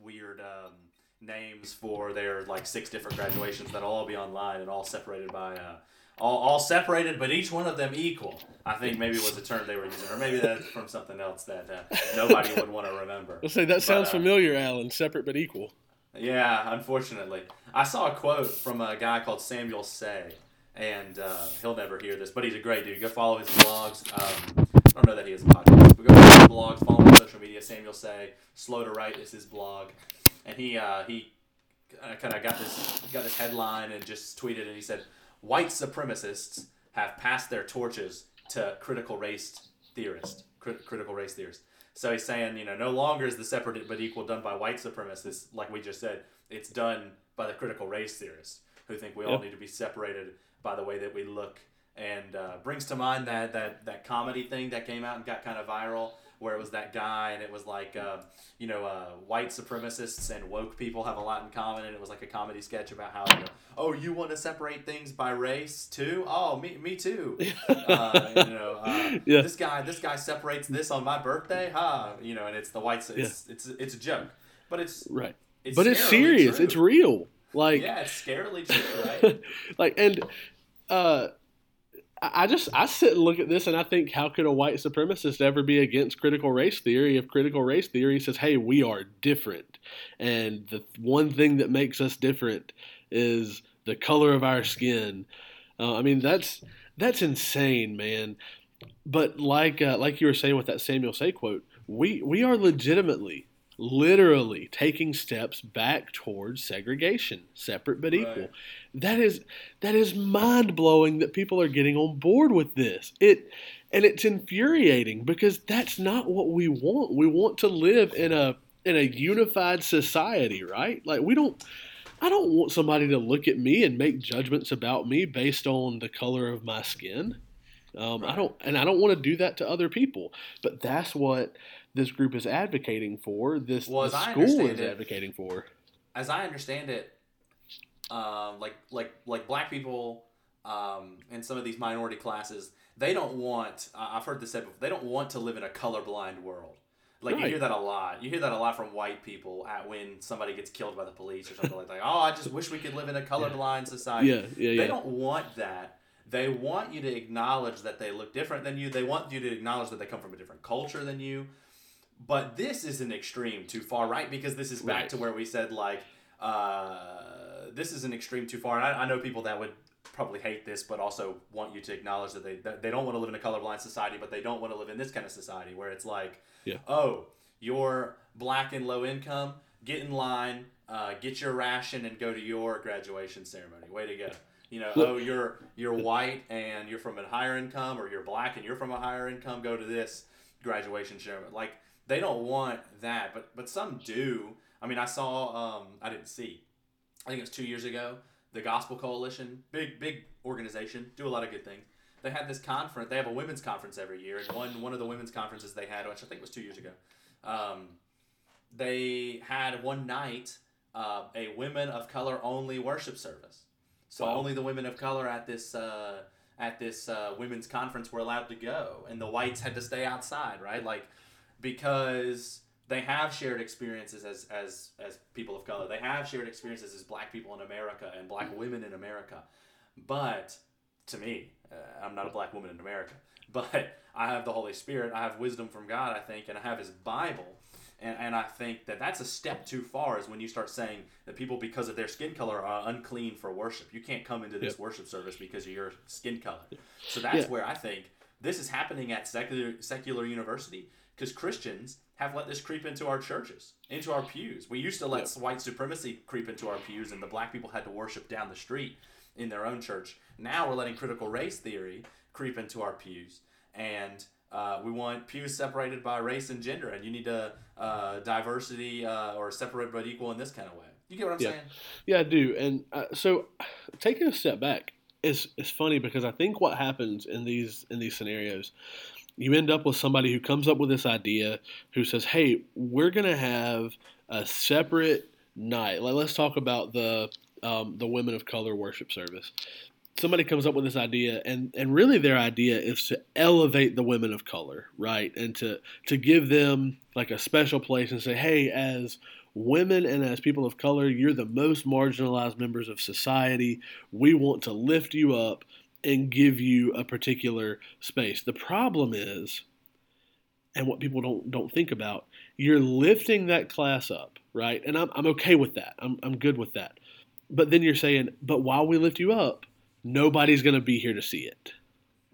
weird um, names for their like six different graduations that'll all be online and all separated by. Uh, all, all separated, but each one of them equal. I think maybe was a term they were using, or maybe that's from something else that uh, nobody would want to remember. Let's say that sounds uh, familiar, Alan. Separate but equal. Yeah, unfortunately. I saw a quote from a guy called Samuel Sey, and uh, he'll never hear this, but he's a great dude. Go follow his blogs. Um, I don't know that he has a podcast, but go to his blogs, follow him on social media. Samuel Sey, Slow to Write is his blog, and he uh, he kind of got this got this headline and just tweeted and he said, "White supremacists have passed their torches to critical race theorists, crit- critical race theorists." So he's saying, you know, no longer is the separate but equal done by white supremacists, like we just said. It's done by the critical race theorists who think we all need to be separated by the way that we look. And uh, brings to mind that, that that comedy thing that came out and got kind of viral, where it was that guy and it was like, uh, you know, uh, white supremacists and woke people have a lot in common, and it was like a comedy sketch about how, you know, oh, you want to separate things by race too? Oh, me, me too. (laughs) uh, you know, uh, Yeah. this guy, this guy separates this on my birthday, huh? You know, and it's the whites. It's it's it's a joke, but it's Right. it's but it's serious. true. It's real. Like yeah, it's scarily true, (laughs) right? like and uh I just I sit and look at this and I think how could a white supremacist ever be against critical race theory if critical race theory says hey we are different and the one thing that makes us different is the color of our skin. Uh, I mean that's that's insane, man. But like uh, like you were saying with that Samuel Sey quote, we we are legitimately literally taking steps back towards segregation, separate but equal. Right. That is that is mind blowing that people are getting on board with this. It and it's infuriating because that's not what we want. We want to live in a in a unified society, right? Like we don't I don't want somebody to look at me and make judgments about me based on the color of my skin. Um, I don't, and I don't want to do that to other people. But that's what this group is advocating for. This Well, I school is it- advocating for. As I understand it, um, like like like black people um, and some of these minority classes, they don't want. I- I've heard this said before. They don't want to live in a colorblind world. Like you hear that a lot. You hear that a lot from white people at when somebody gets killed by the police or something like that. Oh, I just wish we could live in a colorblind society. Yeah, yeah, They yeah. don't want that. They want you to acknowledge that they look different than you. They want you to acknowledge that they come from a different culture than you. But this is an extreme too far, right? Because this is back Right. to where we said like, uh, this is an extreme too far. And I, I know people that would probably hate this, but also want you to acknowledge that they that they don't want to live in a colorblind society, but they don't want to live in this kind of society where it's like, Yeah. oh, you're black and low income, get in line, uh, get your ration, and go to your graduation ceremony. Way to go. You know, Look- oh, you're you're white and you're from a higher income, or you're black and you're from a higher income. Go to this graduation ceremony. Like they don't want that, but but some do. I mean, I saw. Um, I didn't see. I think it was two years ago. The Gospel Coalition, big big organization, do a lot of good things. They had this conference. They have a women's conference every year, and one one of the women's conferences they had, which I think was two years ago, um, they had one night uh, a women of color only worship service. So Wow. only the women of color at this uh, at this uh, women's conference were allowed to go, and the whites had to stay outside, right? Like because they have shared experiences as, as as people of color. They have shared experiences as black people in America and black women in America. But to me, uh, I'm not a black woman in America, (laughs) but I have the Holy Spirit. I have wisdom from God, I think, and I have His Bible. And, and I think that that's a step too far is when you start saying that people, because of their skin color, are unclean for worship. You can't come into this worship service because of your skin color. So that's Yeah. where I think this is happening at secular, secular university because Christians have let this creep into our churches, into our pews. We used to let white supremacy creep into our pews, and the black people had to worship down the street in their own church. Now we're letting critical race theory creep into our pews, and uh, we want pews separated by race and gender, and you need to uh, diversity uh, or separate but equal in this kind of way. You get what I'm Yeah. saying? Yeah, I do. And uh, so, taking a step back is is funny because I think what happens in these in these scenarios, you end up with somebody who comes up with this idea who says, "Hey, we're gonna have a separate night. Like, let's talk about the um, the women of color worship service." Somebody comes up with this idea, and, and really their idea is to elevate the women of color, right? And to to give them like a special place and say, "Hey, as women and as people of color, you're the most marginalized members of society. We want to lift you up and give you a particular space. The problem is, and what people don't don't think about, you're lifting that class up, right? And I'm I'm okay with that. I'm I'm good with that. But then you're saying, but while we lift you up, nobody's to be here to see it.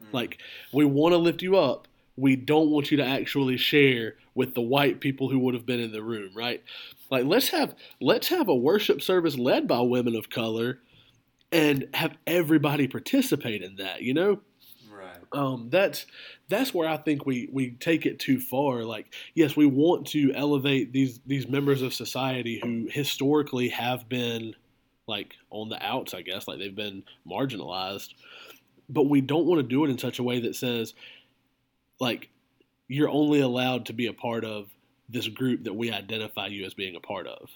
Mm. Like we want to lift you up, we don't want you to actually share with the white people who would have been in the room, right? Like let's have let's have a worship service led by women of color and have everybody participate in that, you know? Right. Um, that's that's where I think we we take it too far. Like, yes, we want to elevate these these members of society who historically have been like on the outs, I guess, like they've been marginalized, but we don't want to do it in such a way that says, like, you're only allowed to be a part of this group that we identify you as being a part of.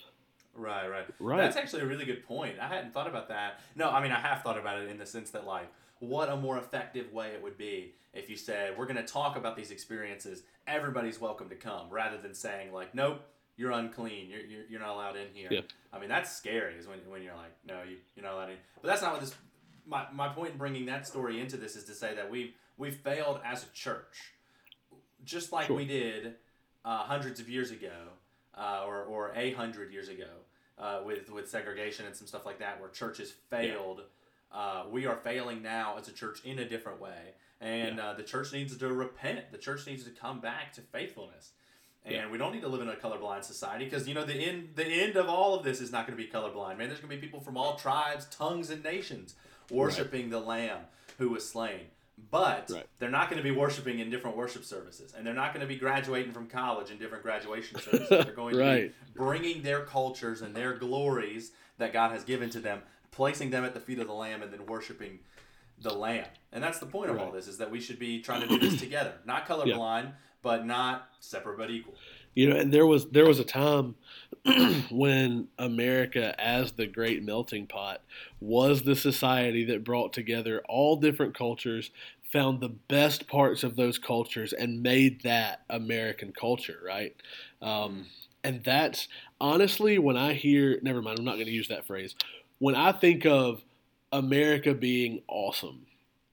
Right, right. Right. That's actually a really good point. I hadn't thought about that. No, I mean I have thought about it in the sense that like what a more effective way it would be if you said we're going to talk about these experiences. Everybody's welcome to come, rather than saying like, nope, you're unclean. You're, you're, you're not allowed in here. Yeah. I mean that's scary. Is when, when you're like, no, you, you're not allowed in. But that's not what this. My, my point in bringing that story into this is to say that we've we've failed as a church, just like Sure. we did uh, hundreds of years ago, uh, or or a hundred years ago, uh, with with segregation and some stuff like that, where churches failed. Uh, we are failing now as a church in a different way, and uh, the church needs to repent. The church needs to come back to faithfulness. And Yeah. we don't need to live in a colorblind society because you know the end the end of all of this is not going to be colorblind. Man, there's going to be people from all tribes, tongues, and nations worshiping the Lamb who was slain. But Right. they're not going to be worshiping in different worship services, and they're not going to be graduating from college in different graduation services. They're (laughs) going to Right. be bringing their cultures and their glories that God has given to them, placing them at the feet of the Lamb, and then worshiping the Lamb. And that's the point of all this: is that we should be trying to do this together, not (clears throat) colorblind, but not separate but equal. You know, and there was there was a time (clears throat) when America, as the great melting pot, was the society that brought together all different cultures, found the best parts of those cultures, and made that American culture, right? Um, and that's honestly when I hear. Never mind, I'm not going to use that phrase. When I think of America being awesome,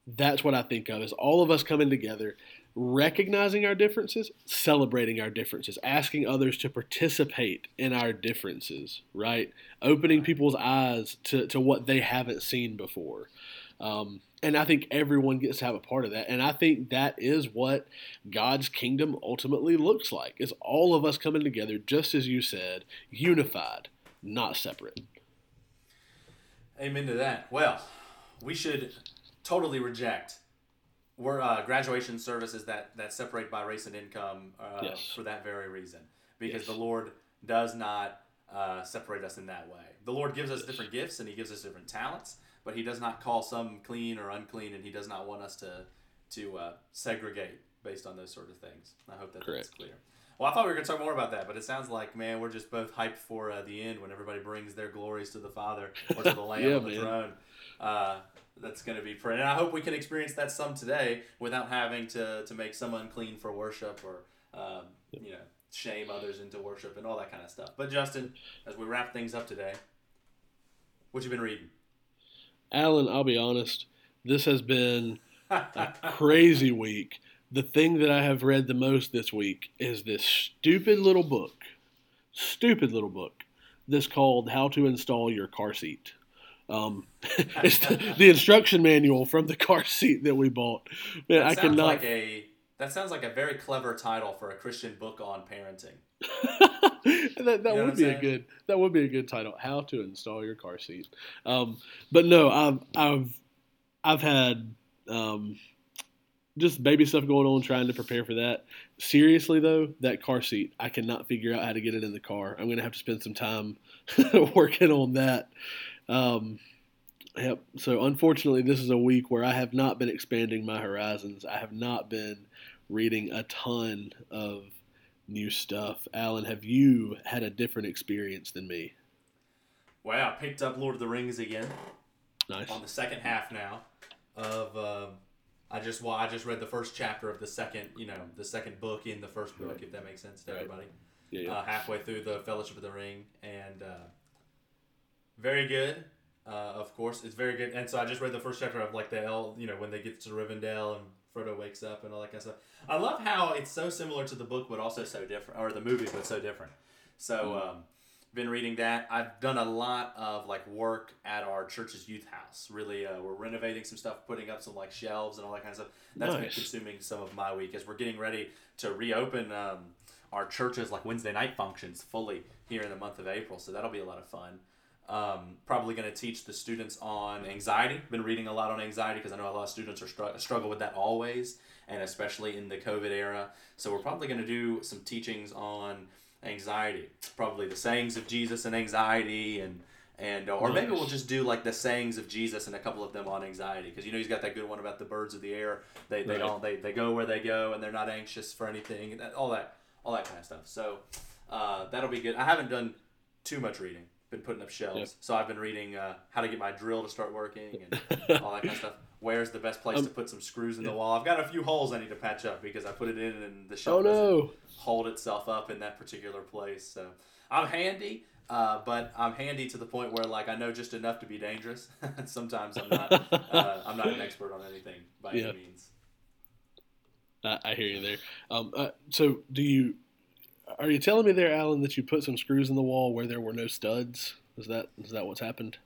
that's what I think of. Is all of us coming together recognizing our differences, celebrating our differences, asking others to participate in our differences, right? Opening people's eyes to, to what they haven't seen before. Um, and I think everyone gets to have a part of that. And I think that is what God's kingdom ultimately looks like is all of us coming together, just as you said, unified, not separate. Amen to that. Well, we should totally reject we're uh, graduation services that that separate by race and income uh, Yes. for that very reason, because Yes. the Lord does not uh, separate us in that way. The Lord gives us different gifts and He gives us different talents, but He does not call some clean or unclean, and He does not want us to to uh, segregate based on those sort of things. I hope that that's clear. Well, I thought we were going to talk more about that, but it sounds like, man, we're just both hyped for uh, the end when everybody brings their glories to the Father or to the (laughs) Lamb Yeah, on the man. throne. That's going to be pretty. And I hope we can experience that some today without having to, to make some unclean for worship or, um, you know, shame others into worship and all that kind of stuff. But, Justin, as we wrap things up today, what you been reading? Alan, I'll be honest, this has been (laughs) a crazy week. The thing that I have read the most this week is this stupid little book, stupid little book, this called How to Install Your Car Seat. Um, (laughs) it's the, the instruction manual from the car seat that we bought. Man, that I sounds cannot. like a that sounds like a very clever title for a Christian book on parenting. (laughs) that that know would be a good that would be a good title. How to install your car seat. Um, but no, I've I've I've had um, just baby stuff going on, trying to prepare for that. Seriously though, that car seat, I cannot figure out how to get it in the car. I'm gonna have to spend some time (laughs) working on that. Um, Yep. So unfortunately, this is a week where I have not been expanding my horizons. I have not been reading a ton of new stuff. Alan, have you had a different experience than me? Well, I picked up Lord of the Rings again Nice. on the second half now of. Um, I just well, I just read the first chapter of the second, you know, the second book in the first book, Right. if that makes sense to Right. everybody. Yeah. yeah. uh, halfway through the Fellowship of the Ring, and uh, very good. Uh, of course, it's very good. And so I just read the first chapter of like the L, you know, when they get to Rivendell and Frodo wakes up and all that kind of stuff. I love how it's so similar to the book, but also so different, or the movie, but so different. So, um, been reading that. I've done a lot of like work at our church's youth house. Really, uh, we're renovating some stuff, putting up some like shelves and all that kind of stuff. That's been consuming some of my week as we're getting ready to reopen um, our church's like Wednesday night functions fully here in the month of April. So that'll be a lot of fun. Um, probably going to teach the students on anxiety. Been reading a lot on anxiety because I know a lot of students are str- struggle with that always, and especially in the COVID era. So we're probably going to do some teachings on anxiety, probably the sayings of Jesus and anxiety, and and or maybe we'll just do like the sayings of Jesus and a couple of them on anxiety because you know he's got that good one about the birds of the air. They they Right. don't they, they go where they go and they're not anxious for anything. All that all that kind of stuff. So uh, that'll be good. I haven't done too much reading. Been putting up shelves, Yep. so I've been reading uh, how to get my drill to start working and (laughs) all that kind of stuff. Where's the best place Um, to put some screws in the wall? I've got a few holes I need to patch up because I put it in and the shelf Oh doesn't hold itself up in that particular place. So I'm handy, uh, but I'm handy to the point where like I know just enough to be dangerous. (laughs) Sometimes I'm not. (laughs) Uh, I'm not an expert on anything by Yeah. any means. I, I hear you there. Um, uh, so do you? Are you telling me there, Alan, that you put some screws in the wall where there were no studs? Is that is that what's happened?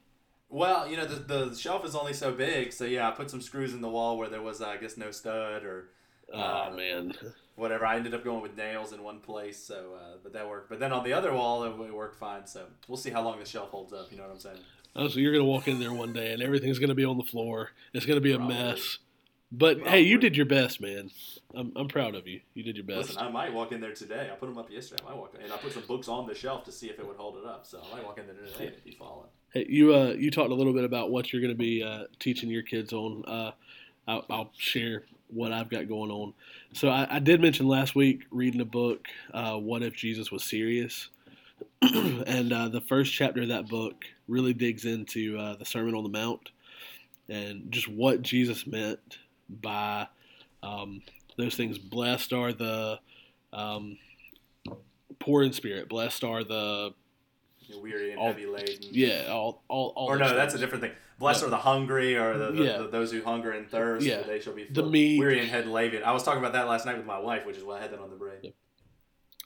Well, you know the, the shelf is only so big, so yeah, I put some screws in the wall where there was I guess no stud or Oh Uh, man, whatever. I ended up going with nails in one place, so uh, but that worked. But then on the other wall, it, it worked fine. So we'll see how long the shelf holds up. You know what I'm saying? oh, so you're gonna walk in there one day and everything's gonna be on the floor. It's gonna be a Probably. mess. But hey, you did your best, man. I'm I'm proud of you. You did your best. Listen, I might walk in there today. I put them up yesterday. I might walk, in, and I put some books on the shelf to see if it would hold it up. So I might walk in there today and be falling. Hey, you uh, you talked a little bit about what you're going to be uh, teaching your kids on. Uh, I'll, I'll share what I've got going on. So I, I did mention last week reading a book, uh, "What If Jesus Was Serious," (clears throat) and uh, the first chapter of that book really digs into uh, the Sermon on the Mount and just what Jesus meant by um, those things. Blessed are the um, poor in spirit. Blessed are the You're weary and All- heavy laden. yeah. All all, all Or no, that's a different thing. Blessed are the hungry, or the, the, Yeah. the- those who hunger and thirst, Yeah. they shall be filled. The meek. Weary and head laden. I was talking about that last night with my wife, which is why I had that on the brain.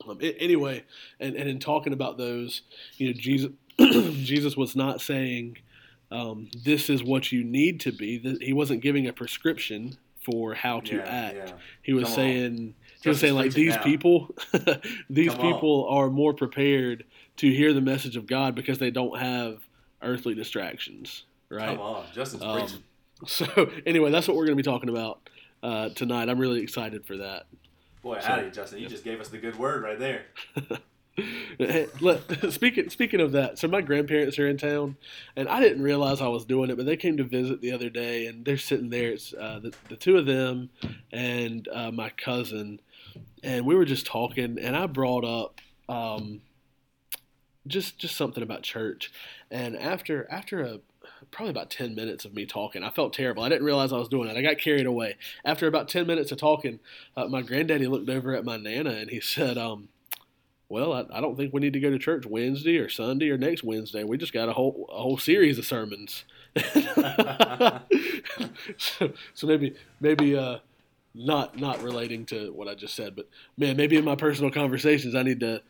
Um, a- anyway, and, and in talking about those, you know, Jesus, (clears throat) Jesus was not saying um, this is what you need to be. He wasn't giving a prescription for how to yeah, act. yeah. He was Come on. saying, he was saying like these people, (laughs) these Come on. people are more prepared to hear the message of God because they don't have earthly distractions, right? Come on, Justin's Um, preaching. (laughs) So anyway, that's what we're going to be talking about uh, tonight. I'm really excited for that. Boy, so- howdy, Justin. You just gave us the good word right there. (laughs) (laughs) (laughs) Speaking speaking of that, so my grandparents are in town, and I didn't realize I was doing it, but they came to visit the other day, and they're sitting there. It's uh, the, the two of them and uh, my cousin, and we were just talking, and I brought up um, just just something about church, and after after a probably about 10 minutes of me talking. I felt terrible. I didn't realize I was doing it. I got carried away. After about 10 minutes of talking, uh, my granddaddy looked over at my Nana and he said, um, well, I, I don't think we need to go to church Wednesday or Sunday or next Wednesday. We just got a whole a whole series of sermons. (laughs) so, so maybe maybe uh, not not relating to what I just said, but man, maybe in my personal conversations I need to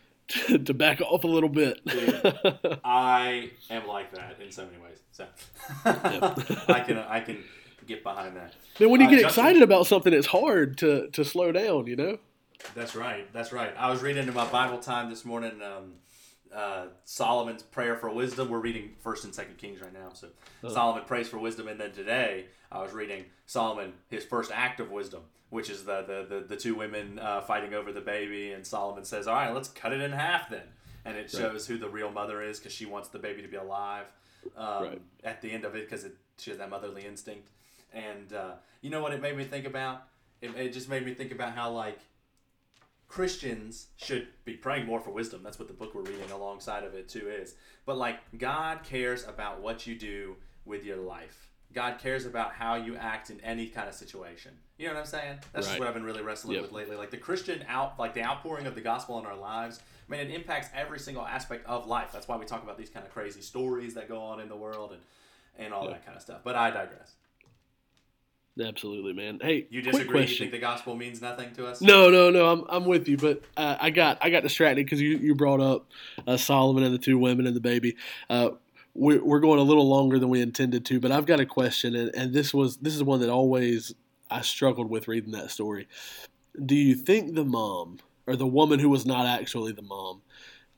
to, (laughs) to back off a little bit. I am like that in so many ways. So (laughs) I can I can get behind that. Man, when you Uh, get Justin- excited about something, it's hard to, to slow down, you know? That's right. That's right. I was reading in my Bible time this morning. Um, uh, Solomon's prayer for wisdom. We're reading First and Second Kings right now. So Oh. Solomon prays for wisdom, and then today I was reading Solomon his first act of wisdom, which is the the, the, the two women uh, fighting over the baby, and Solomon says, "All right, let's cut it in half then." And it Right. shows who the real mother is because she wants the baby to be alive um, Right. at the end of it because she has that motherly instinct. And uh, you know what it made me think about? It, it just made me think about how like Christians should be praying more for wisdom. That's what the book we're reading alongside of it too is. But like God cares about what you do with your life. God cares about how you act in any kind of situation. You know what I'm saying? That's just what I've been really wrestling Yep. with lately. Like the Christian out, like the outpouring of the gospel in our lives. I mean, it impacts every single aspect of life. That's why we talk about these kind of crazy stories that go on in the world and and all Yeah. that kind of stuff. But I digress. Absolutely, man. Hey, You disagree? You think the gospel means nothing to us? No, no, no. I'm I'm with you, but uh, I got I got distracted because you, you brought up uh, Solomon and the two women and the baby. Uh, we're we're going a little longer than we intended to, but I've got a question, and, and this was this is one that always I struggled with reading that story. Do you think the mom or the woman who was not actually the mom?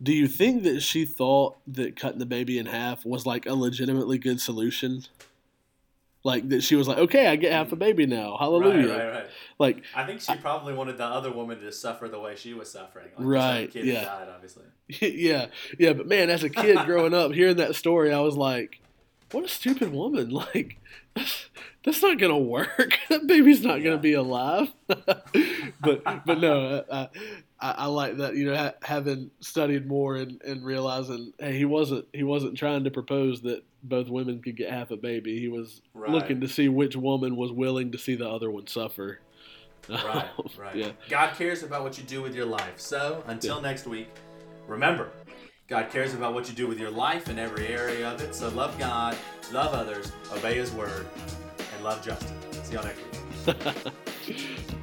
Do you think that she thought that cutting the baby in half was like a legitimately good solution? Like that she was like, okay, I get half a baby now, hallelujah. Right, right, right. Like I think she probably wanted the other woman to suffer the way she was suffering. Like, Right, kid yeah. died, obviously. (laughs) yeah, yeah, but man, as a kid growing up, hearing that story, I was like, "What a stupid woman! (laughs) Like, that's, that's not gonna work. (laughs) that baby's not Yeah. gonna be alive." but but no, I, I, I like that. You know, ha- having studied more and, and realizing, hey, he wasn't he wasn't trying to propose that both women could get half a baby. He was Right. looking to see which woman was willing to see the other one suffer. Right, (laughs) right. Yeah. God cares about what you do with your life. So, until next week, remember, God cares about what you do with your life in every area of it. So, love God, love others, obey His word, and love Justin. See y'all next week. (laughs)